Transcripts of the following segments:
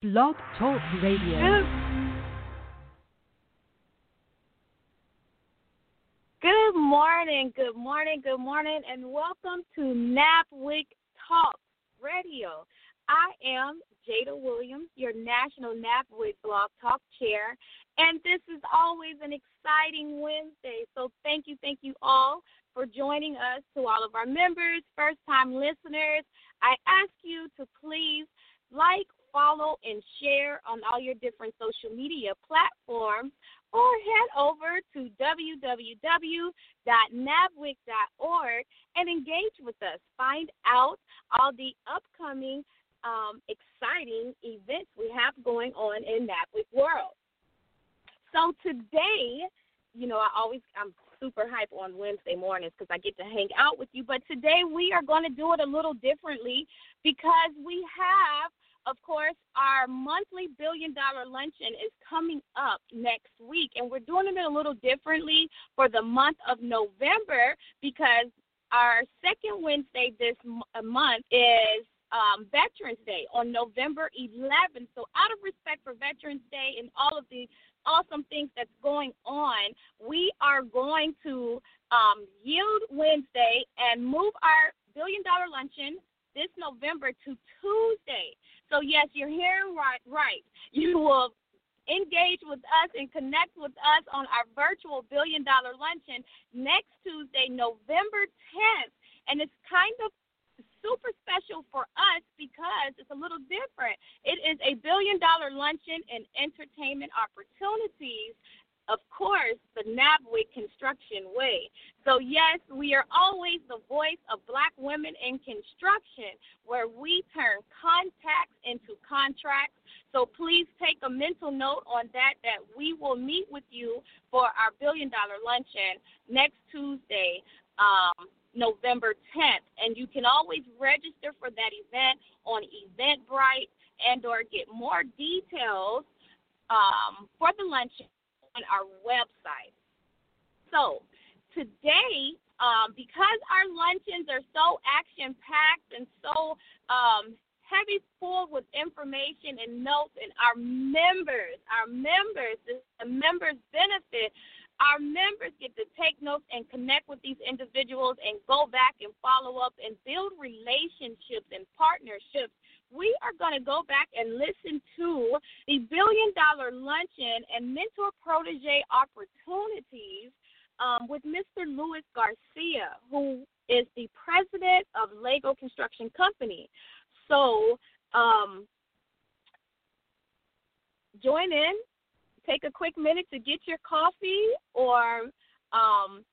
Blog Talk Radio. Good morning, good morning, good morning, and welcome to NABWIC Talk Radio. I am Jada Williams, your National NABWIC Blog Talk Chair, and this is always an exciting Wednesday. So thank you, thank you all for joining us. To all of our members, first time listeners, I ask you to please like, follow, and share on all your different social media platforms or head over to www.nabwic.org and engage with us. Find out all the upcoming um, exciting events we have going on in NABWIC world. So today, you know, I always I'm super hype on Wednesday mornings because I get to hang out with you. But today we are going to do it a little differently because we have of course, our monthly billion dollar luncheon is coming up next week, and we're doing it a little differently for the month of November because our second Wednesday this month is um, Veterans Day on November 11th. So, out of respect for Veterans Day and all of the awesome things that's going on, we are going to um, yield Wednesday and move our billion dollar luncheon this November to Tuesday. So yes, you're hearing right. Right, you will engage with us and connect with us on our virtual billion dollar luncheon next Tuesday, November 10th, and it's kind of super special for us because it's a little different. It is a billion dollar luncheon and entertainment opportunities of course, the NABWIC construction way. So, yes, we are always the voice of black women in construction, where we turn contacts into contracts. So, please take a mental note on that, that we will meet with you for our billion dollar luncheon next Tuesday. Um, November 10th, and you can always register for that event on Eventbrite and or get more details um, for the luncheon on our website. So today, um, because our luncheons are so action packed and so um, heavy full with information and notes, and our members, our members, the members benefit. Our members get to take notes and connect with these individuals and go back and follow up and build relationships and partnerships we are going to go back and listen to the billion dollar luncheon and mentor protege opportunities um, with Mr. Luis Garcia, who is the president of Lego Construction Company. So, um, join in, take a quick minute to get your coffee or um,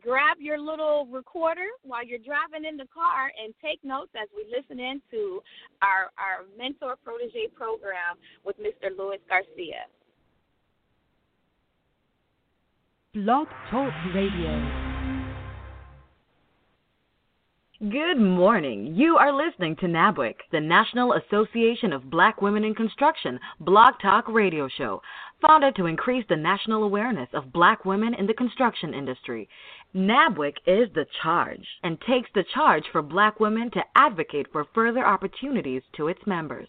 grab your little recorder while you're driving in the car and take notes as we listen in to our, our mentor protege program with Mr. Luis Garcia. Blog Talk Radio. Good morning. You are listening to NABWIC, the National Association of Black Women in Construction Blog Talk Radio Show, founded to increase the national awareness of black women in the construction industry. NABWIC is the charge and takes the charge for black women to advocate for further opportunities to its members.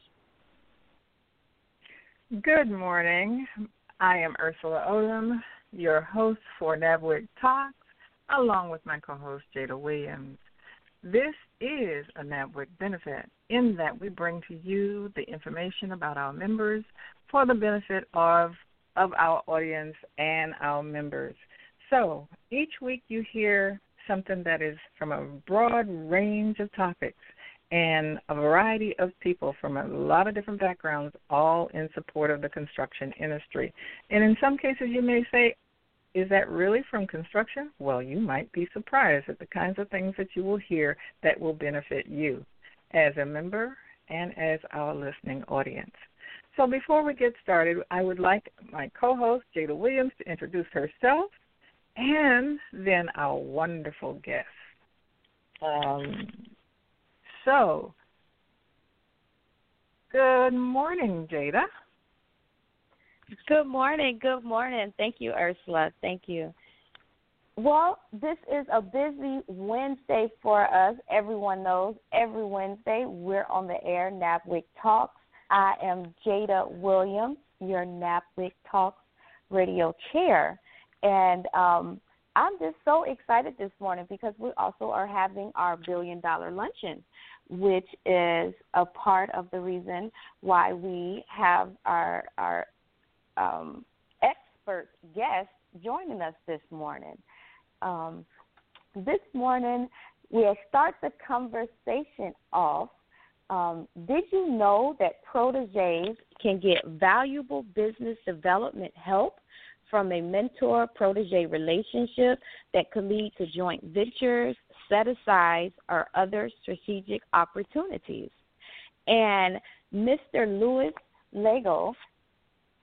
Good morning. I am Ersula Odom, your host for NABWIC Talks, along with my co host Jada Williams. This is a NABWIC benefit in that we bring to you the information about our members for the benefit of, of our audience and our members. So each week you hear something that is from a broad range of topics and a variety of people from a lot of different backgrounds, all in support of the construction industry. And in some cases, you may say, is that really from construction? Well, you might be surprised at the kinds of things that you will hear that will benefit you as a member and as our listening audience. So before we get started, I would like my co host, Jada Williams, to introduce herself and then our wonderful guest. Um, so, good morning, Jada. Good morning. Good morning. Thank you, Ersula. Thank you. Well, this is a busy Wednesday for us. Everyone knows every Wednesday we're on the air, NABWIC Talks. I am Jada Williams, your NABWIC Talks radio chair. And um, I'm just so excited this morning because we also are having our billion dollar luncheon which is a part of the reason why we have our our um, expert guest joining us this morning. Um, this morning, we'll start the conversation off. Um, did you know that proteges can get valuable business development help from a mentor protege relationship that could lead to joint ventures, set asides, or other strategic opportunities. And Mr. Louis Lego,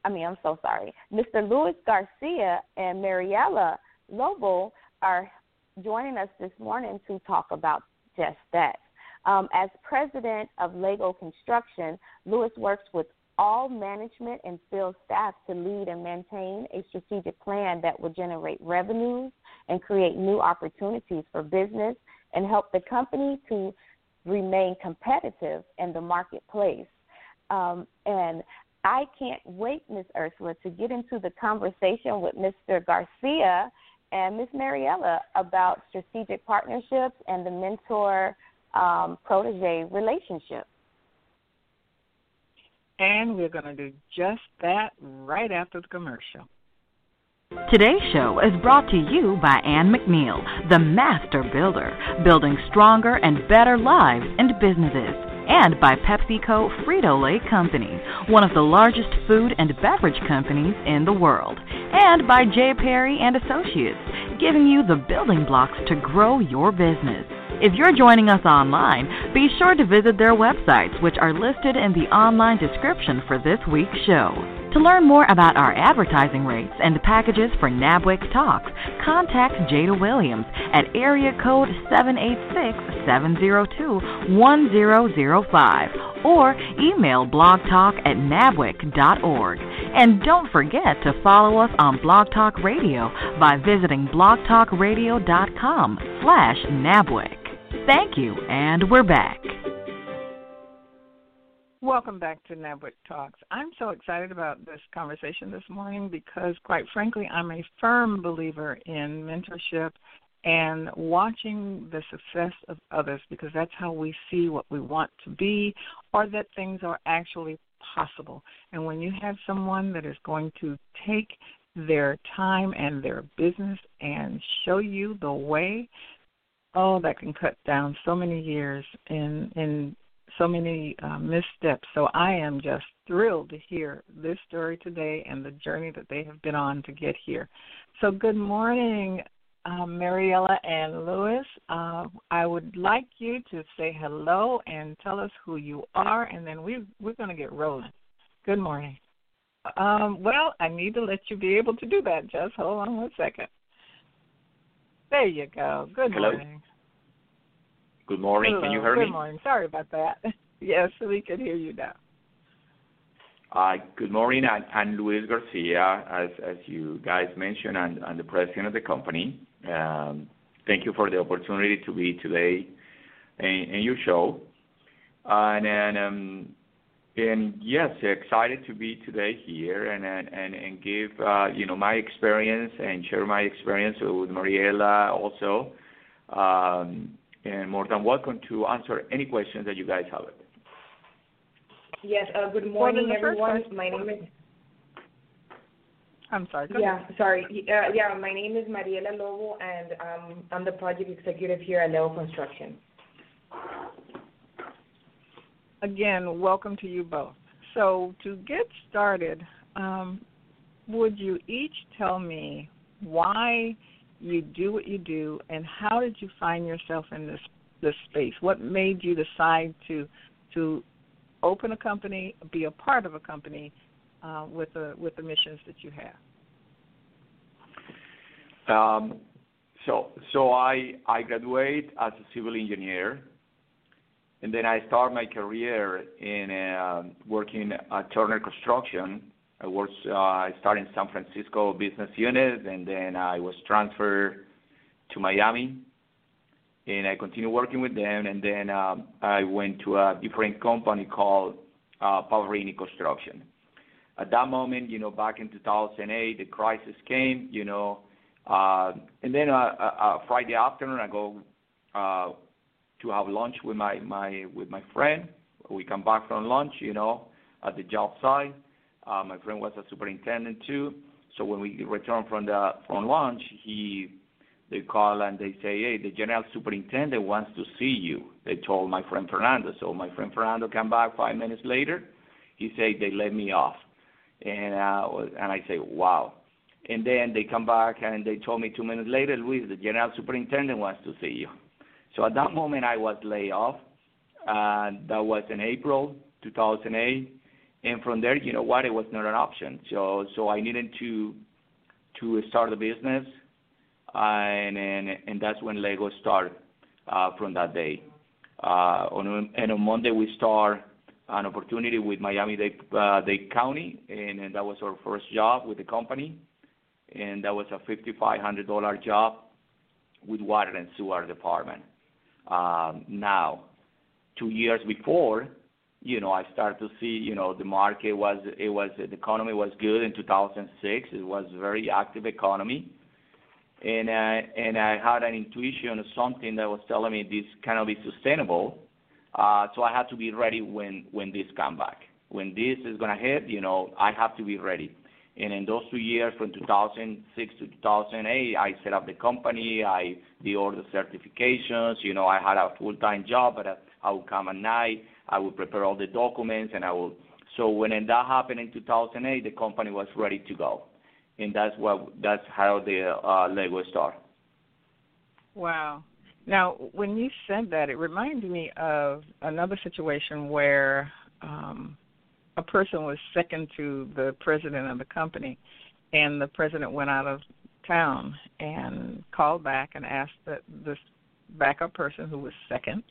I mean, I'm so sorry, Mr. Louis Garcia and Mariella Lobo are joining us this morning to talk about just that. Um, as president of Lego Construction, Louis works with all management and field staff to lead and maintain a strategic plan that will generate revenues and create new opportunities for business and help the company to remain competitive in the marketplace. Um, and I can't wait, Ms. Ersula, to get into the conversation with Mr. Garcia and Ms. Mariella about strategic partnerships and the mentor um, protege relationship. And we're going to do just that right after the commercial. Today's show is brought to you by Ann McNeill, the master builder, building stronger and better lives and businesses. And by PepsiCo Frito Lay Company, one of the largest food and beverage companies in the world. And by J. Perry and Associates, giving you the building blocks to grow your business. If you're joining us online, be sure to visit their websites, which are listed in the online description for this week's show. To learn more about our advertising rates and packages for NABWIC Talks, contact Jada Williams at area code 786-702-1005 or email blogtalk at nabwic.org. And don't forget to follow us on Blog Talk Radio by visiting blogtalkradio.com slash nabwic. Thank you, and we're back. Welcome back to NABWIC Talks. I'm so excited about this conversation this morning because, quite frankly, I'm a firm believer in mentorship and watching the success of others because that's how we see what we want to be or that things are actually possible. And when you have someone that is going to take their time and their business and show you the way oh, that can cut down so many years in so many uh, missteps. So I am just thrilled to hear this story today and the journey that they have been on to get here. So good morning, um, Mariella and Louis. Uh, I would like you to say hello and tell us who you are, and then we we're going to get rolling. Good morning. Um, well, I need to let you be able to do that. Just hold on one second. There you go. Good Hello. morning. Good morning. Hello. Can you hear Good me? morning. Sorry about that. Yes, we can hear you now. Uh, good morning. I'm, I'm Luis Garcia, as, as you guys mentioned, and, and the president of the company. Um, thank you for the opportunity to be today in, in your show. And, and, um, and yes, excited to be today here and, and, and, and give, uh, you know, my experience and share my experience with Mariela also. Um, and more than welcome to answer any questions that you guys have. Yes, uh, good morning, everyone. My name is. I'm sorry. yeah, sorry. Uh, yeah, my name is Mariela Lobo, and um, I'm the project executive here at Lego Construction. Again, welcome to you both. So, to get started, um, would you each tell me why you do what you do, and how did you find yourself in this this space? What made you decide to to open a company, be a part of a company, uh, with the with the missions that you have? Um, so so I I graduate as a civil engineer, and then I start my career in uh, working at Turner Construction. I was uh, I started in San Francisco business unit, and then I was transferred to Miami, and I continued working with them. And then um, I went to a different company called uh, Pavarini Construction at that moment, you know, back in 2008, the crisis came, you know, uh, and then uh, uh, uh, Friday afternoon, I go uh, to have lunch with my my with my friend. We come back from lunch, you know, at the job site. Uh, my friend was a superintendent too. So when we return from the from lunch, he they call and they say, hey, the general superintendent wants to see you. They told my friend Fernando. So my friend Fernando came back five minutes later. He said they let me off and uh, and I say, wow. And then they come back and they told me two minutes later, Luis, the general superintendent wants to see you. So at that moment, I was laid off. and that was in April 2008. And from there, you know what, it was not an option. So so I needed to to start the business, and and, and that's when Lego started uh, from that day. Uh, on and on Monday we start an opportunity with Miami-Dade uh, Dade County, and, and that was our first job with the company. And that was a $5,500 job with water and sewer department. Um, now, two years before, you know, I started to see, you know, the market was, it was, the economy was good in 2006. It was very active economy. And, uh, and I had an intuition of something that was telling me this cannot be sustainable uh, so I had to be ready when when this come back. When this is gonna hit, you know, I have to be ready. And in those two years, from 2006 to 2008, I set up the company. I did all the certifications. You know, I had a full-time job, but I would come at night. I would prepare all the documents, and I would. So when that happened in 2008, the company was ready to go, and that's what that's how the uh, Lego started. Wow. Now, when you said that, it reminded me of another situation where um, a person was second to the president of the company, and the president went out of town and called back and asked that this backup person who was second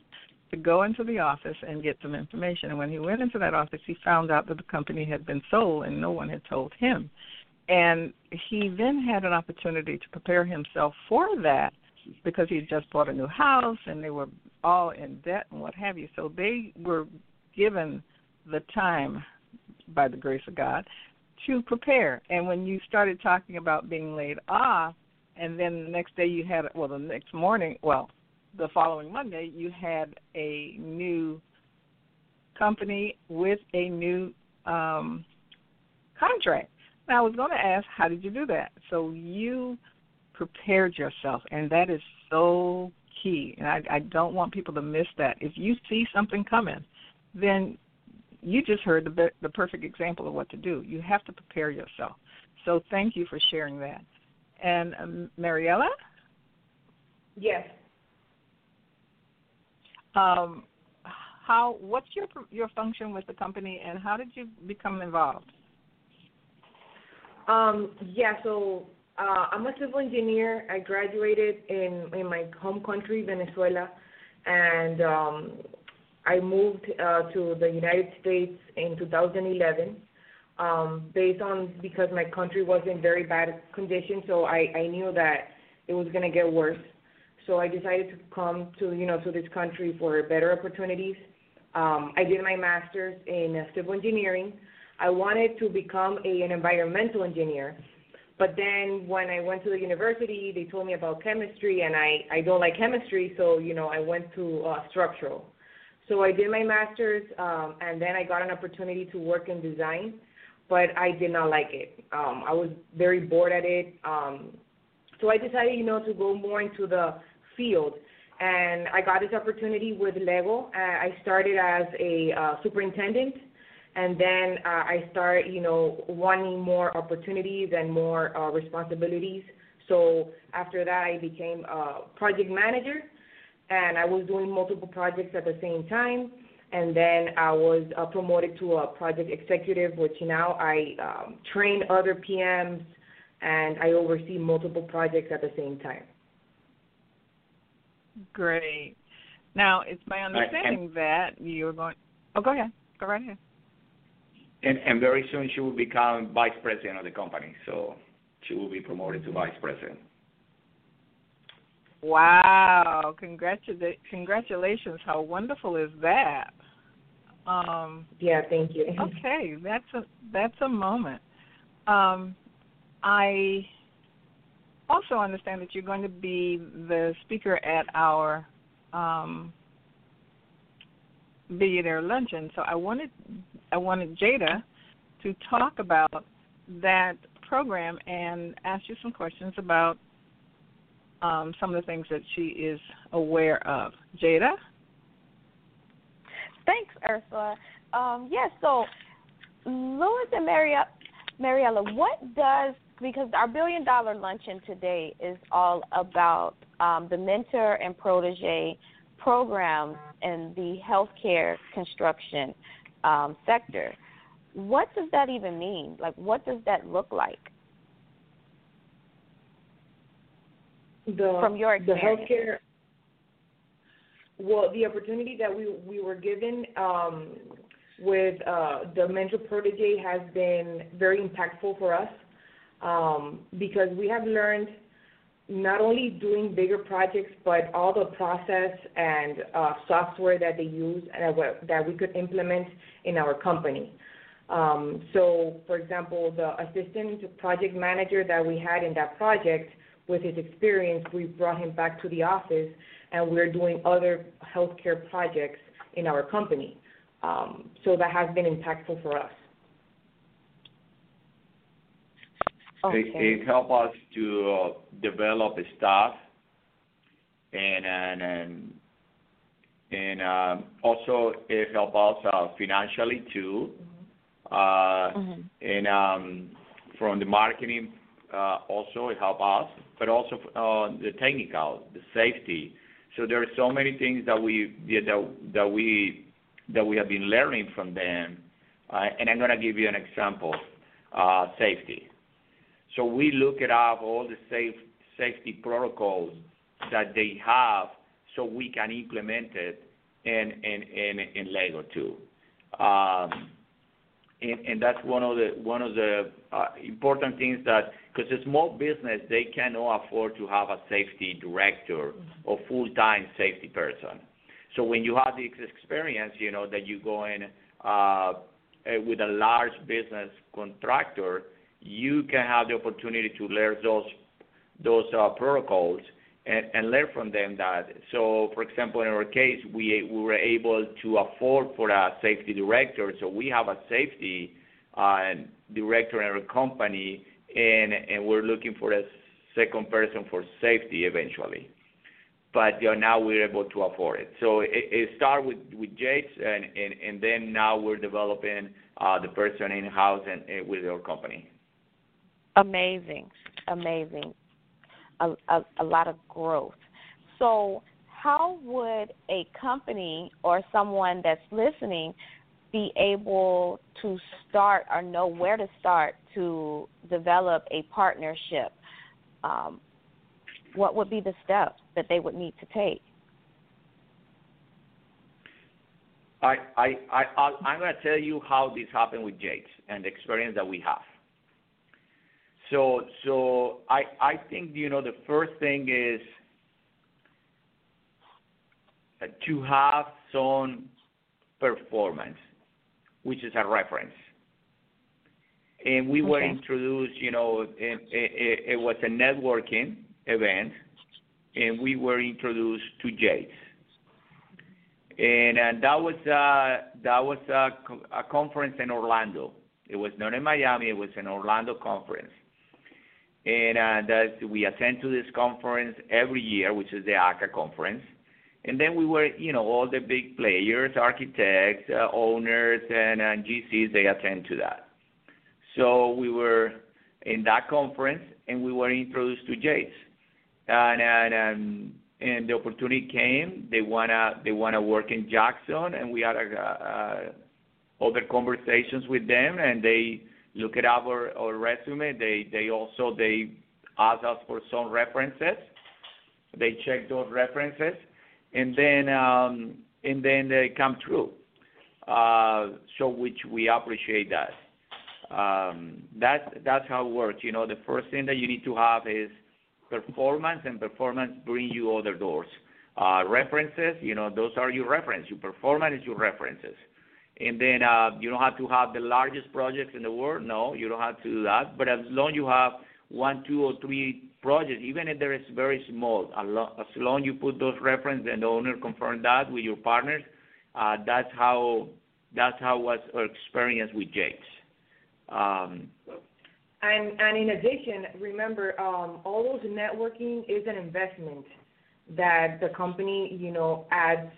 to go into the office and get some information. And when he went into that office, he found out that the company had been sold and no one had told him. And he then had an opportunity to prepare himself for that because he had just bought a new house and they were all in debt and what have you. So they were given the time, by the grace of God, to prepare. And when you started talking about being laid off, and then the next day you had, well, the next morning, well, the following Monday, you had a new company with a new um, contract. Now, I was going to ask, how did you do that? So you prepared yourself, and that is so key. And I, I don't want people to miss that. If you see something coming, then you just heard the the perfect example of what to do. You have to prepare yourself. So thank you for sharing that. And um, Mariela? Yes. Um, how? What's your your function with the company, and how did you become involved? Um, yeah. So uh, I'm a civil engineer. I graduated in in my home country, Venezuela, and um, I moved uh, to the United States in 2011. Um, based on because my country was in very bad condition, so I, I knew that it was going to get worse. So I decided to come to you know to this country for better opportunities. Um, I did my master's in civil engineering. I wanted to become a, an environmental engineer but then when I went to the university, they told me about chemistry, and I I don't like chemistry, so you know I went to uh, structural. So I did my master's, um, and then I got an opportunity to work in design but I did not like it. Um, I was very bored at it. Um, so I decided, you know, to go more into the field. And I got this opportunity with Lego. Uh, I started as a uh, superintendent, and then uh, I started, you know, wanting more opportunities and more uh, responsibilities. So after that, I became a project manager, and I was doing multiple projects at the same time. And then I was uh, promoted to a project executive, which now I um, train other PMs and I oversee multiple projects at the same time. Great. Now, it's my understanding that you're going. Oh, go ahead. Go right ahead. And, and very soon she will become vice president of the company. So she will be promoted to vice president. Wow! Congratula- congratulations! How wonderful is that? Um, yeah, thank you. okay, that's a that's a moment. Um, I also understand that you're going to be the speaker at our um, billionaire luncheon. So I wanted I wanted Jada to talk about that program and ask you some questions about um, some of the things that she is aware of. Jada. Thanks, Ersula. Um, yes, yeah, so Louis and Mariella, what does because our billion dollar luncheon today is all about um, the mentor and protege programs in the healthcare construction um, sector. What does that even mean? Like, what does that look like? The, From your experience. The healthcare. Well, the opportunity that we we were given um, with uh, the mentor protege has been very impactful for us um, because we have learned not only doing bigger projects, but all the process and uh, software that they use and that we could implement in our company. Um, so, for example, the assistant project manager that we had in that project, with his experience, we brought him back to the office, and we're doing other healthcare projects in our company. Um, so that has been impactful for us. Okay. It, it helped us to uh, develop staff and and and, and um, also it helped us uh, financially too. Uh, mm-hmm. And um, from the marketing, uh, also it helped us, but also uh, the technical, the safety. So there are so many things that we that that we that we have been learning from them. Uh, and I'm going to give you an example: uh, safety. So we look at up all the safe safety protocols that they have so we can implement it in in in, in Lego too. Um, and, and that's one of the one of the uh, important things that because a small business they cannot afford to have a safety director or full time safety person. So when you have this experience, you know that you go in uh, with a large business contractor you can have the opportunity to learn those those uh, protocols and, learn from them that. So, for example, in our case, we we were able to afford for a safety director. So we have a safety uh, director in our company, and we're looking for a second person for safety eventually. But now we're able to afford it. So it, started with Yates, and, then now we're developing uh, the person in house and, and with our company. Amazing, amazing. A, a, a lot of growth. So, how would a company or someone that's listening be able to start or know where to start to develop a partnership? Um, what would be the steps that they would need to take? I, I, I, I'm going to tell you how this happened with Yates and the experience that we have. So so I I think you know the first thing is to have some performance, which is a reference. And we okay. were introduced, you know, it, it, it was a networking event, and we were introduced to Yates. And, and that was uh, that was a, a conference in Orlando It was not in Miami. It was an Orlando conference. And uh, that we attend to this conference every year, which is the ACA conference. And then we were, you know, all the big players, architects, uh, owners, and uh, GCs, they attend to that. So we were in that conference, and we were introduced to Yates. And, and, um, and the opportunity came. They wanna work in Jackson, and we had other conversations with them, and they look at our, resume. They also they asked us for some references. They check those references, and then um, and then they come through, Uh, so which we appreciate that. Um, that's that's how it works. You know, the first thing that you need to have is performance, and performance bring you other doors. Uh, references, you know, those are your reference. Your performance is your references. And then uh, you don't have to have the largest projects in the world. No, you don't have to do that. But as long you have one, two, or three projects, even if they're very small, as long you put those references and the owner confirm that with your partners, uh, that's how that's how was our experience with Yates. Um, and and in addition, remember, um, all those networking is an investment that the company, you know, adds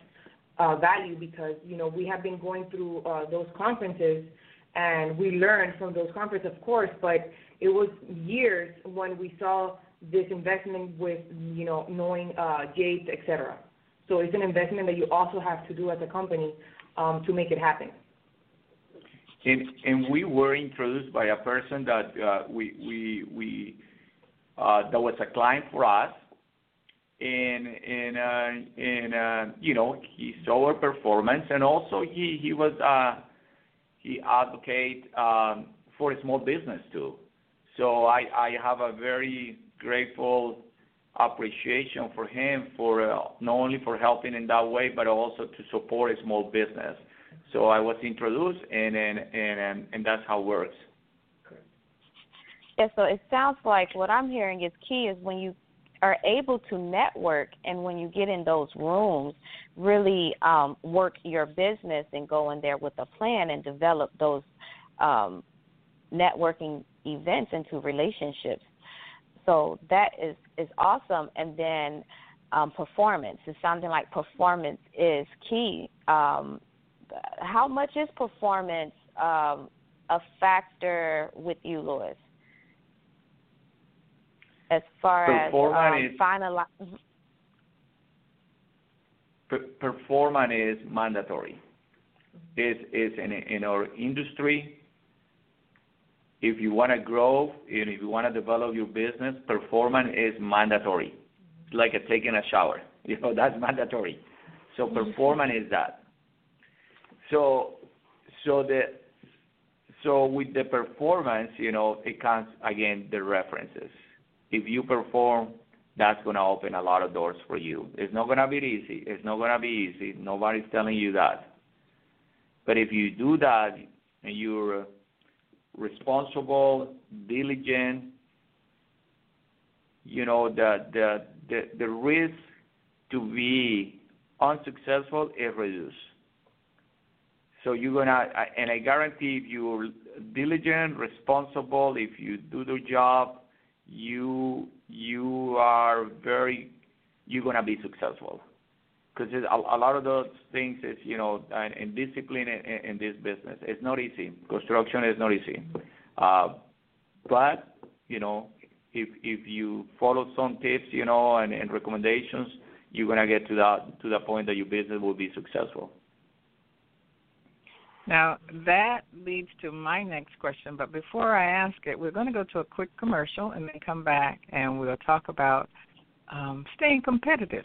uh, value because you know we have been going through uh, those conferences and we learned from those conferences, of course, but it was years when we saw this investment with you know knowing uh, Yates, et cetera. So it's an investment that you also have to do as a company um, to make it happen. And, and we were introduced by a person that uh, we we we uh, that was a client for us, and and uh, and uh, you know saw our performance, and also he he was uh, he advocate um, for small business too. So I I have a very grateful appreciation for him for uh, not only for helping in that way, but also to support a small business. So I was introduced, and and and, and that's how it works. Yeah, so it sounds like what I'm hearing is key is when you are able to network and when you get in those rooms, really um, work your business and go in there with a plan and develop those um, networking events into relationships. So that is is awesome. And then um, performance. It's sounding like performance is key. Um, how much is performance um, a factor with you, Luis? As far performance as um, finalize. Mm-hmm. performance is mandatory. Mm-hmm. Is is in in our industry. If you want to grow and if you want to develop your business, performance is mandatory. It's like a taking a shower. You know that's mandatory. So performance is that. So so the so with the performance, you know, it comes again the references. If you perform, that's gonna open a lot of doors for you. It's not gonna be easy. It's not gonna be easy. Nobody's telling you that. But if you do that and you're responsible, diligent, you know, the the the, the risk to be unsuccessful is reduced. So you're gonna, and I guarantee if you're diligent, responsible, if you do the job, you you are very, you're gonna be successful. Because a, a lot of those things is, you know, and, and discipline in, in this business. It's not easy. Construction is not easy. Uh, but you know, if if you follow some tips, you know, and, and recommendations, you're gonna get to that to the point that your business will be successful. Now, that leads to my next question, but before I ask it, we're going to go to a quick commercial and then come back and we'll talk about um, staying competitive.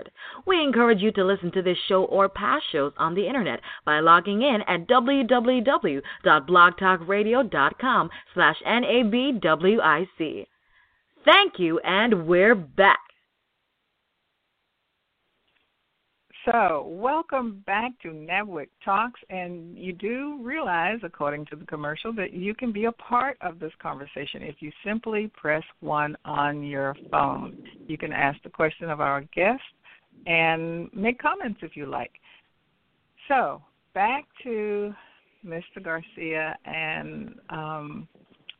We encourage you to listen to this show or past shows on the internet by logging in at www.blogtalkradio.com slash NABWIC. Thank you, and we're back. So, welcome back to NABWIC Talks, and you do realize, according to the commercial, that you can be a part of this conversation if you simply press one on your phone. You can ask the question of our guest and make comments if you like. So, back to Mr. Garcia, and um,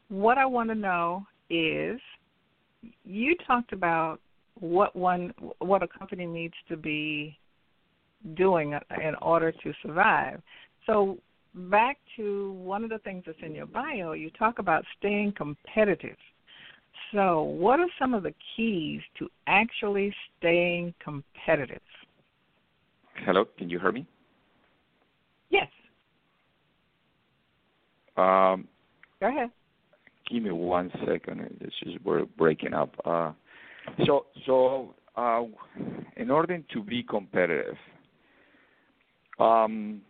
what I want to know is, you talked about what one, what a company needs to be doing in order to survive. So, back to one of the things that's in your bio, you talk about staying competitive. So, what are some of the keys to actually staying competitive? Hello, can you hear me? Yes. Um, Go ahead. Give me one second. This is we're breaking up. Uh, so, so uh, in order to be competitive, um,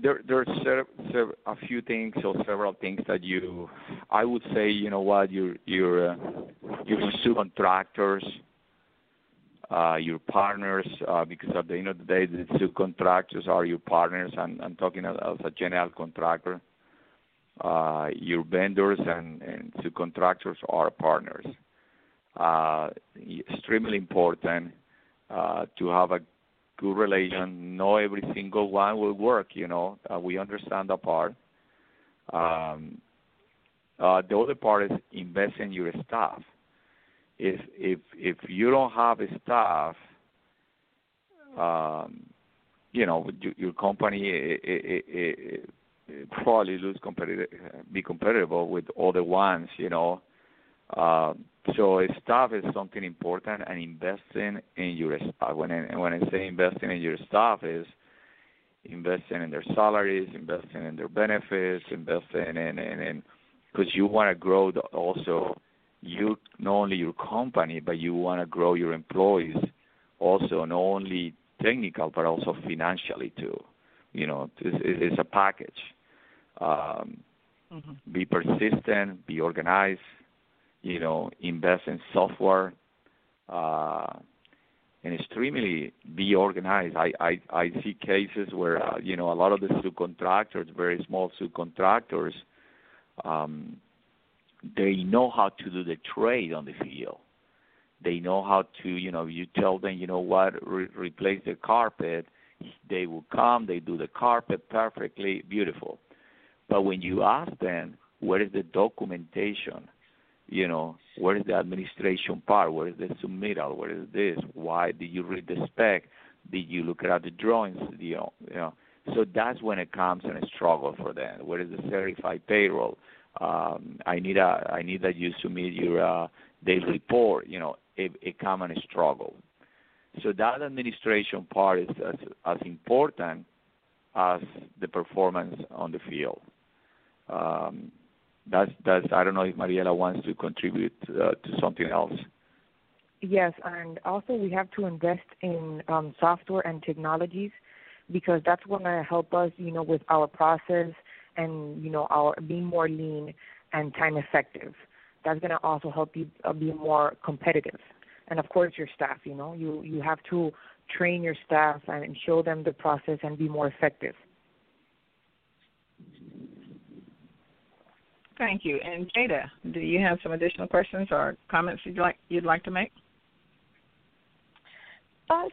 there are a few things or several things that you I would say you know what your your uh, your subcontractors uh, your partners uh, because at the end of the day the subcontractors are your partners. And I'm talking as, as a general contractor. Uh, your vendors and, and subcontractors are partners. Uh, extremely important uh, to have a good relation. No, every single one will work. You know, uh, we understand that part. Um, uh, the other part is invest in your staff. If if if you don't have a staff, um, you know your company it, it, it, it probably lose competitive, be competitive with other ones. You know, uh, so staff is something important, and investing in your staff. When I, when I say investing in your staff is investing in their salaries, investing in their benefits, investing in in because you want to grow the, also you not only your company but you want to grow your employees also not only technical but also financially too. You know, it's, it's a package. Um, mm-hmm. Be persistent, be organized, you know, invest in software, uh, and extremely be organized. I, I, I see cases where, uh, you know, a lot of the subcontractors, very small subcontractors, um, they know how to do the trade on the field. They know how to, you know, you tell them, you know what, re- replace the carpet. They will come, they do the carpet perfectly, beautiful. But when you ask them, where is the documentation? You know, where is the administration part? Where is the submittal? Where is this? Why did you read the spec? Did you look at the drawings? You know, you know. So that's when it comes and a struggle for them. Where is the certified payroll? Um, I need a I need that you submit your uh, daily report. You know, it, it come and a struggle. So that administration part is as, as important as the performance on the field. Um, that's that's I don't know if Mariela wants to contribute uh, to something else. Yes, and also we have to invest in um, software and technologies because that's going to help us, you know, with our process and you know our being more lean and time effective. That's going to also help you uh, be more competitive. And of course, your staff. You know, you you have to train your staff and show them the process and be more effective. Thank you. And Jada, do you have some additional questions or comments you'd like you'd like to make? Uh,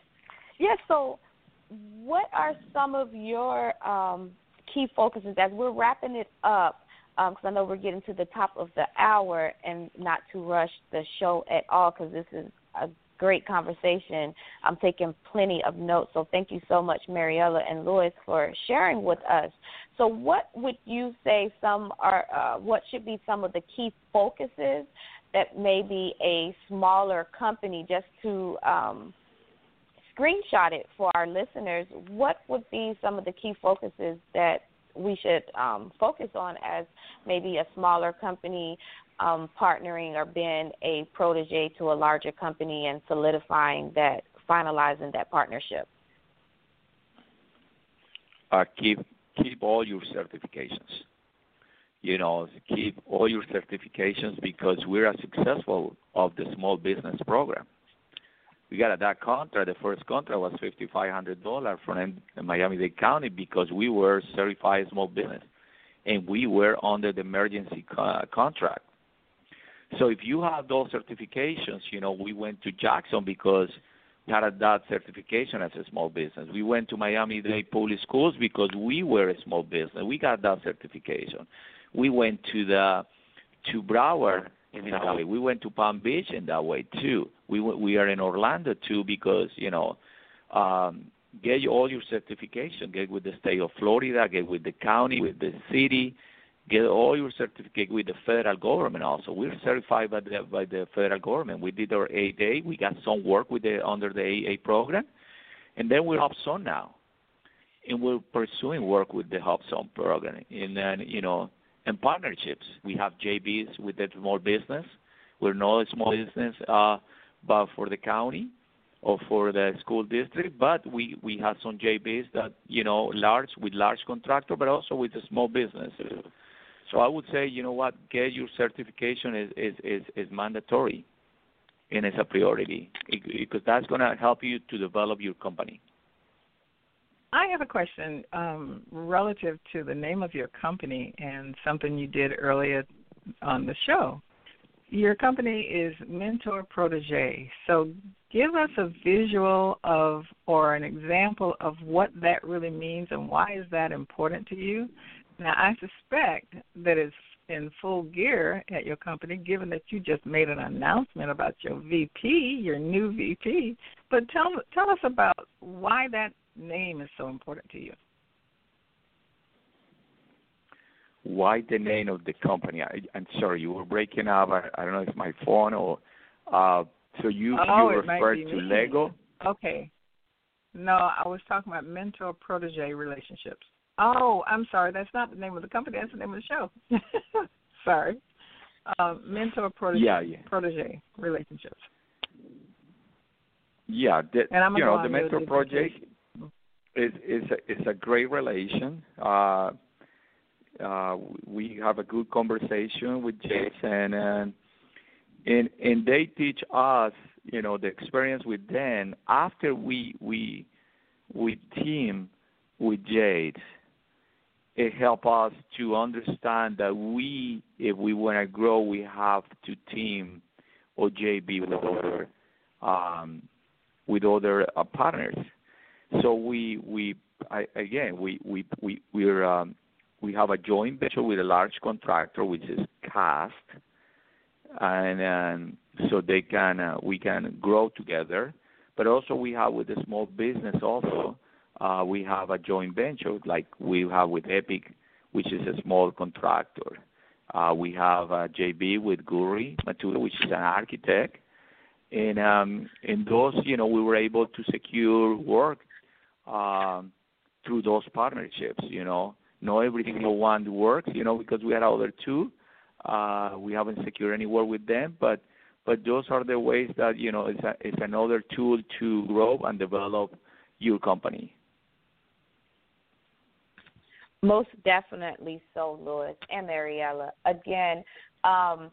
yes. So, what are some of your um, key focuses as we're wrapping it up? Because um, I know we're getting to the top of the hour, and not to rush the show at all, because this is a great conversation. I'm taking plenty of notes. So thank you so much, Mariella and Louis, for sharing with us. So, what would you say some are? Uh, what should be some of the key focuses that maybe a smaller company just to um, screenshot it for our listeners? What would be some of the key focuses that we should um, focus on as maybe a smaller company um, partnering or being a protege to a larger company and solidifying that, finalizing that partnership? Uh, keep keep all your certifications. You know, keep all your certifications because we're a successful of the small business program. We got that contract. The first contract was fifty five hundred dollars from Miami Dade County because we were certified small business, and we were under the emergency co- contract. So if you have those certifications, you know, we went to Jackson because we had that certification as a small business. We went to Miami Dade Public Schools because we were a small business. We got that certification. We went to the to Broward in that way. We went to Palm Beach in that way too. We we are in Orlando too because you know um, get all your certification. Get with the state of Florida. Get with the county, with the city get all your certificate with the federal government also. We're certified by the by the federal government. We did our 8A. We got some work with the under the AA program, and then we're HubZone now, and we're pursuing work with the HubZone program. And then you know, and partnerships. We have JVs with the small business. We're not a small business, uh, but for the county or for the school district, but we we have some JVs that you know large with large contractor, but also with the small business. So I would say, you know what, get your certification is is is, is mandatory, and it's a priority because that's going to help you to develop your company. I have a question um, relative to the name of your company and something you did earlier on the show. Your company is Mentor Protege. So give us a visual of or an example of what that really means and why is that important to you? Now, I suspect that it's in full gear at your company, given that you just made an announcement about your VP, your new VP. But tell tell us about why that name is so important to you. Why the name of the company? I, I'm sorry, you were breaking up. I, I don't know if my phone or. Uh, so you oh, you referred to. Lego. Okay. No, I was talking about mentor protege relationships. Oh, I'm sorry. That's not the name of the company. That's the name of the show. sorry. Uh, mentor protege, yeah, yeah. protege relationships. Yeah, the, and I'm you know the mentor project is is a, is a great relation. Uh, uh, we have a good conversation with Jason, and and and they teach us, you know, the experience with them after we we we team with Jade it help us to understand that we, if we want to grow, we have to team or JV with other um, with other uh, partners. So we we I, again we we we we're um, we have a joint venture with a large contractor which is Cast, and, and so they can uh, we can grow together. But also we have with the small business also uh, we have a joint venture like we have with Epic, which is a small contractor. Uh, we have a JV with Gurri Matute, which is an architect. And um, in those, you know, we were able to secure work um, through those partnerships. You know, not every single one works. You know, because we had other two, uh, we haven't secured any work with them. But but those are the ways that you know it's a, it's another tool to grow and develop your company. Most definitely so, Luis and Mariella. Again, um,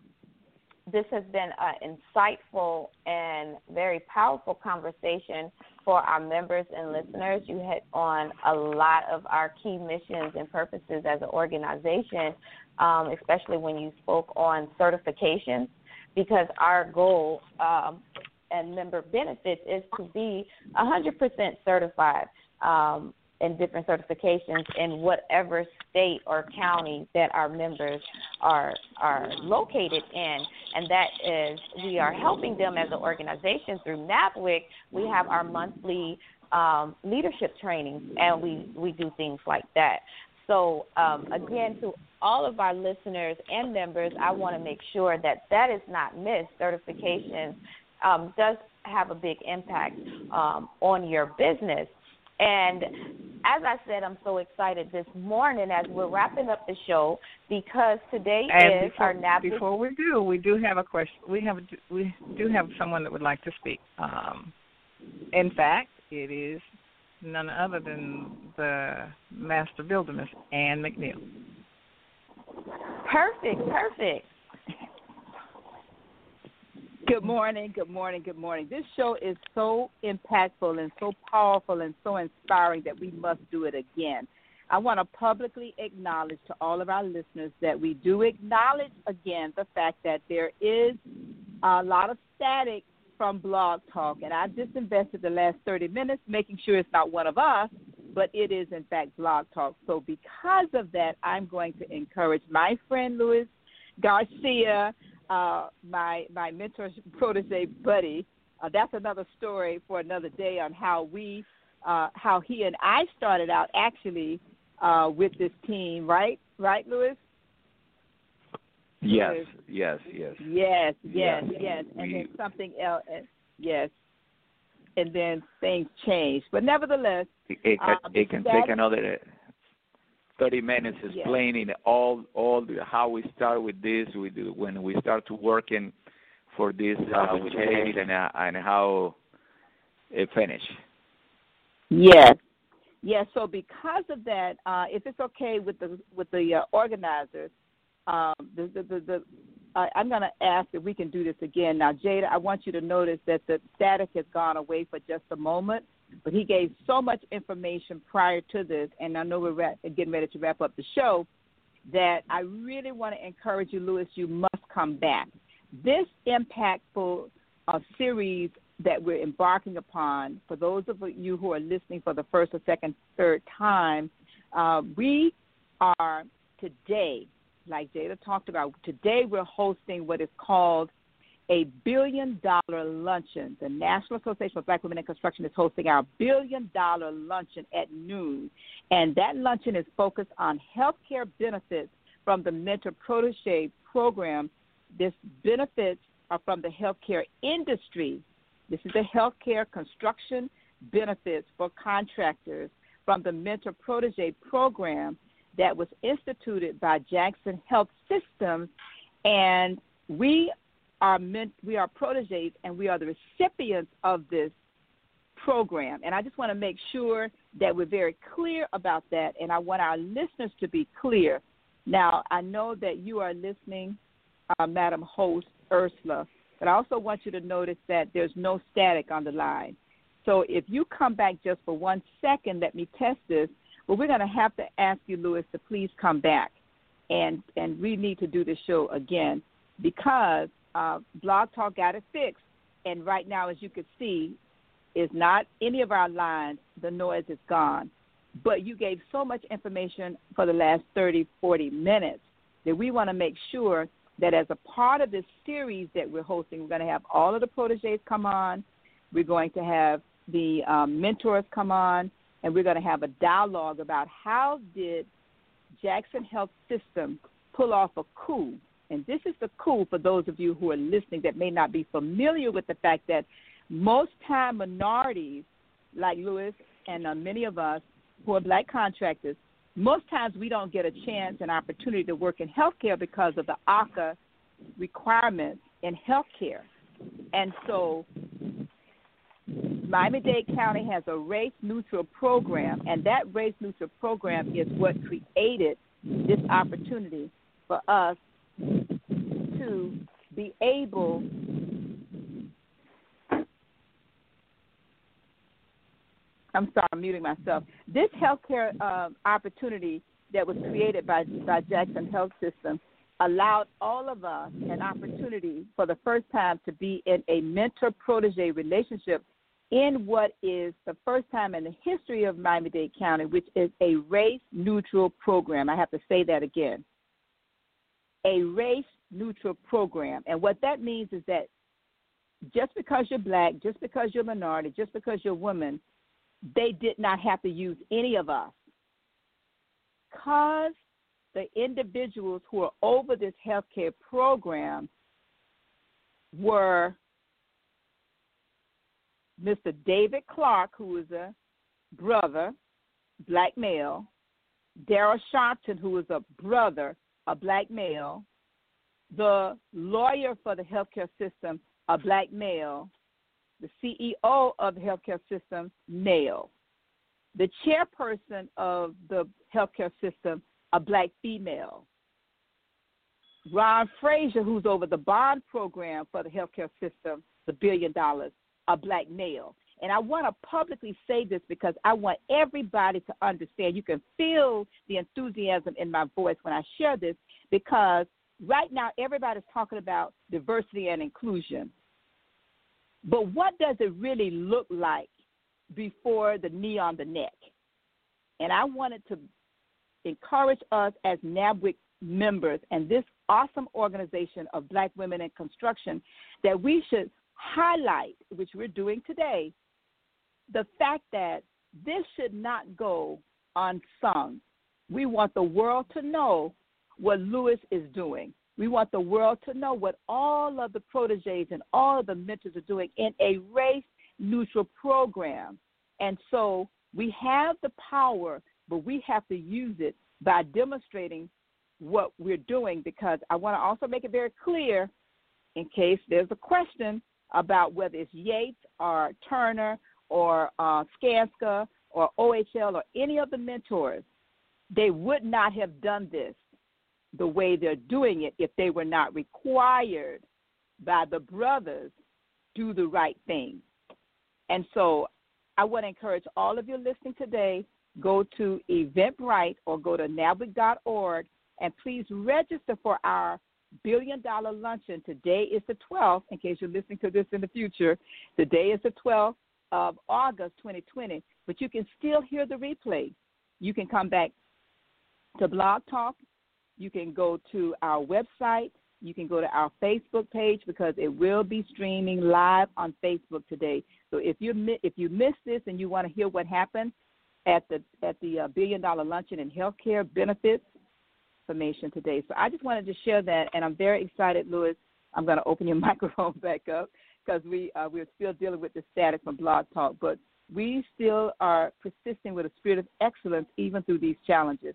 this has been an insightful and very powerful conversation for our members and listeners. You hit on a lot of our key missions and purposes as an organization, um, especially when you spoke on certifications, because our goal um, and member benefits is to be 100% certified. Um, and different certifications in whatever state or county that our members are are located in, and that is we are helping them as an organization through NABWIC. We have our monthly um, leadership trainings, and we we do things like that. So um, again, to all of our listeners and members, I want to make sure that that is not missed. Certifications um, does have a big impact um, on your business. And as I said, I'm so excited this morning as we're wrapping up the show because today and is before, our NAB. Before we do, we do have a question. We have we do have someone that would like to speak. Um, in fact, it is none other than the master builder, Miss Ann McNeill. Perfect, perfect. Good morning, good morning, good morning. This show is so impactful and so powerful and so inspiring that we must do it again. I want to publicly acknowledge to all of our listeners that we do acknowledge again the fact that there is a lot of static from Blog Talk, and I just invested the last 30 minutes making sure it's not one of us, but it is in fact Blog Talk. So because of that, I'm going to encourage my friend Luis Garcia uh, my my mentor protege buddy. Uh, that's another story for another day on how we uh, how he and I started out actually uh, with this team, right? Right, Luis? Yes, yes, yes. Yes, yes, yes. yes. And We- then something else. uh, Yes. And then things changed, but nevertheless, It, it can, Um, it can that- take another uh, 30 minutes Yes. explaining all all the, how we start with this, we do, when we start to working for this uh, with Kate and uh, and how it finish. Yes. Yes. So because of that, uh, if it's okay with the with the uh, organizers, um, the the the, the uh, I'm going to ask if we can do this again. Now, Jada, I want you to notice that the static has gone away for just a moment, but he gave so much information prior to this, and I know we're getting ready to wrap up the show, that I really want to encourage you, Luis, you must come back. This impactful uh, series that we're embarking upon, for those of you who are listening for the first or second, third time, uh, we are today, like Jada talked about, today we're hosting what is called a billion dollar luncheon. The National Association of Black Women in Construction is hosting our billion dollar luncheon at noon. And that luncheon is focused on healthcare benefits from the mentor protege program. This benefits are from the healthcare industry. This is the healthcare construction benefits for contractors from the mentor protege program that was instituted by Jackson Health Systems, and we are meant we are proteges and we are the recipients of this program. And I just want to make sure that we're very clear about that, and I want our listeners to be clear. Now, I know that you are listening, uh, Madam Host Ersula, but I also want you to notice that there's no static on the line. So if you come back just for one second, let me test this. But we're going to have to ask you, Luis, to please come back, and and we need to do this show again because uh, Blog Talk got it fixed, and right now, as you can see, is not any of our lines. The noise is gone, but you gave so much information for the last 30, 40 minutes that we want to make sure that as a part of this series that we're hosting, we're going to have all of the proteges come on. We're going to have the um, mentors come on, and we're going to have a dialogue about how did Jackson Health System pull off a coup. And this is the coup for those of you who are listening that may not be familiar with the fact that most time minorities, like Luis and uh, many of us who are black contractors, most times we don't get a chance and opportunity to work in healthcare because of the ACA requirements in healthcare. And so Miami Dade County has a race neutral program, and that race neutral program is what created this opportunity for us to be able I'm sorry, I'm muting myself. This healthcare uh, opportunity that was created by, by Jackson Health System allowed all of us an opportunity for the first time to be in a mentor protege relationship in what is the first time in the history of Miami Dade County, which is a race neutral program. I have to say that again. A race neutral program. And what that means is that just because you're black, just because you're a minority, just because you're woman, they did not have to use any of us. Because the individuals who are over this healthcare program were Mr. David Clark, who is a brother, black male, Daryl Sharpton, who is a brother, a black male, the lawyer for the healthcare system, a black male, the CEO of the healthcare system, male, the chairperson of the healthcare system, a black female. Ron Frazier, who's over the bond program for the healthcare system, the billion dollars, a black male. And I want to publicly say this because I want everybody to understand. You can feel the enthusiasm in my voice when I share this because right now everybody's talking about diversity and inclusion. But what does it really look like before the knee on the neck? And I wanted to encourage us as NABWIC members and this awesome organization of black women in construction that we should highlight, which we're doing today, the fact that this should not go unsung. We want the world to know what Luis is doing. We want the world to know what all of the proteges and all of the mentors are doing in a race neutral program. And so we have the power, but we have to use it by demonstrating what we're doing because I want to also make it very clear in case there's a question about whether it's Yates or Turner or uh, Skanska or OHL or any of the mentors, they would not have done this the way they're doing it if they were not required by the brothers do the right thing. And so I want to encourage all of you listening today, go to Eventbrite or go to nabwic.org and please register for our billion dollar luncheon. Today is the 12th, in case you're listening to this in the future. Today is the 12th of August 2020, but you can still hear the replay. You can come back to Blog Talk. You can go to our website. You can go to our Facebook page because it will be streaming live on Facebook today. So if you if you missed this and you want to hear what happened at the at the uh, billion dollar luncheon and healthcare benefits, information today. So I just wanted to share that, and I'm very excited, Luis. I'm going to open your microphone back up because we uh, we're still dealing with the static from Blog Talk, but we still are persisting with a spirit of excellence even through these challenges.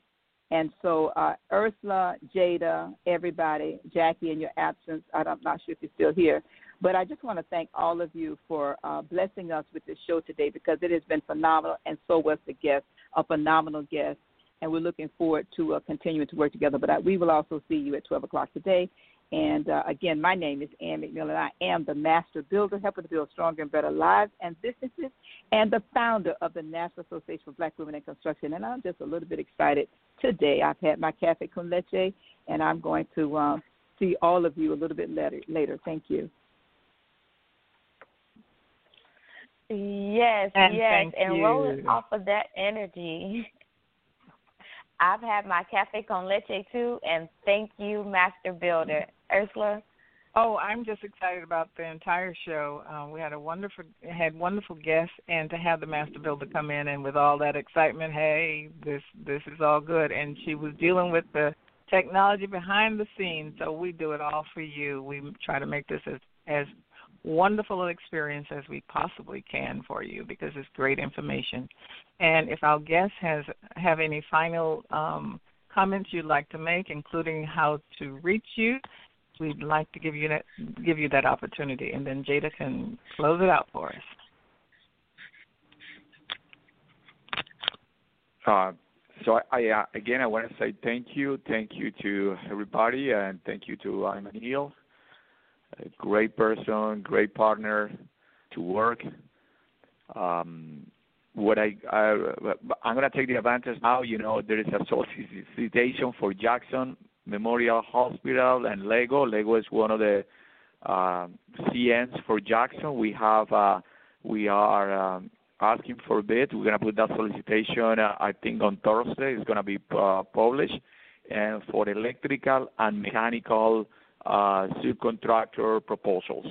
And so, uh, Ersula, Jada, everybody, Jackie, in your absence, I'm not sure if you're still here, but I just want to thank all of you for uh, blessing us with this show today because it has been phenomenal, and so was the guest, a phenomenal guest and we're looking forward to uh, continuing to work together. But I, we will also see you at 12 o'clock today. And uh, again, my name is Ann McNeill. I am the master builder, helping to build stronger and better lives and businesses, and the founder of the National Association for Black Women in Construction. And I'm just a little bit excited today. I've had my cafe con leche, and I'm going to um, see all of you a little bit later. later. Thank you. Yes, and yes, and you. rolling off of that energy. I've had my cafe con leche too, and thank you, Master Builder Ersula. Oh, I'm just excited about the entire show. Um, we had a wonderful had wonderful guests, and to have the master builder come in and with all that excitement, hey, this this is all good. And she was dealing with the technology behind the scenes, so we do it all for you. We try to make this as as wonderful an experience as we possibly can for you because it's great information. And if our guest has have any final um, comments you'd like to make, including how to reach you, we'd like to give you that give you that opportunity, and then Jada can close it out for us. Uh, so I, I uh, again I want to say thank you, thank you to everybody, and thank you to Hill, a great person, great partner to work. Um, what I, I I'm gonna take the advantage now. You know, there is a solicitation for Jackson Memorial Hospital and Lego. Lego is one of the uh, CMs for Jackson. We have uh, we are um, asking for bids. We're gonna put that solicitation, uh, I think, on Thursday. It's gonna be uh, published, and for electrical and mechanical uh, subcontractor proposals.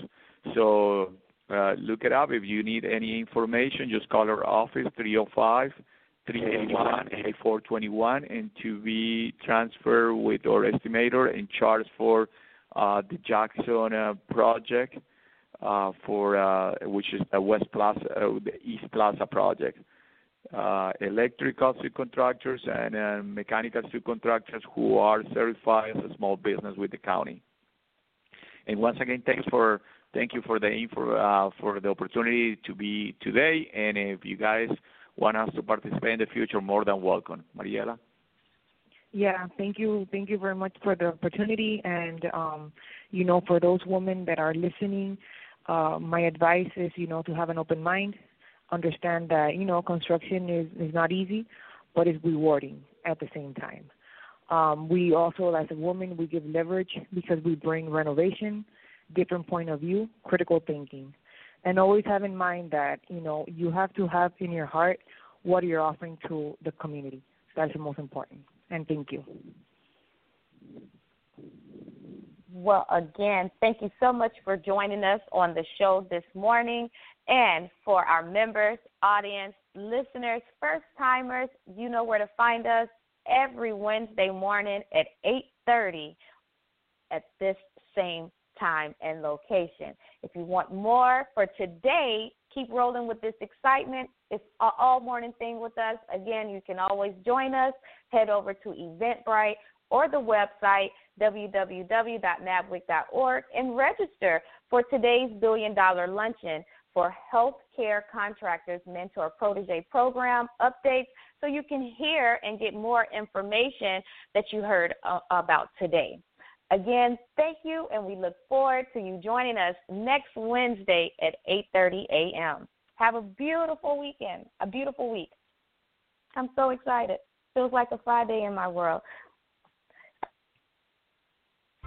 So uh, look it up. If you need any information, just call our office 305 381 8421 and to be transferred with our estimator and charge for uh, the Jackson uh, project uh, for which is the West Plaza, the East Plaza project. Electrical subcontractors and mechanical subcontractors who are certified as a small business with the county. And once again, thanks for thank you for the info for the opportunity to be today. And if you guys want us to participate in the future, more than welcome. Mariela. Yeah, thank you, thank you very much for the opportunity. And um, you know, for those women that are listening, uh, my advice is, you know, to have an open mind, understand that you know construction is is not easy, but it's rewarding at the same time. Um, we also, as a woman, we give leverage because we bring renovation, different point of view, critical thinking, and always have in mind that you know you have to have in your heart what you're offering to the community. That's the most important. And thank you. Well, again, thank you so much for joining us on the show this morning. And for our members, audience, listeners, first timers, you know where to find us every Wednesday morning at 8:30 at this same time and location. If you want more for today, keep rolling with this excitement. It's an all morning thing with us. Again, you can always join us. Head over to Eventbrite or the website www.nabwic.org and register for today's billion dollar luncheon for healthcare contractors mentor protege program updates so you can hear and get more information that you heard uh, about today. Again, thank you and we look forward to you joining us next Wednesday at 8:30 a.m. Have a beautiful weekend, a beautiful week. I'm so excited. Feels like a Friday in my world.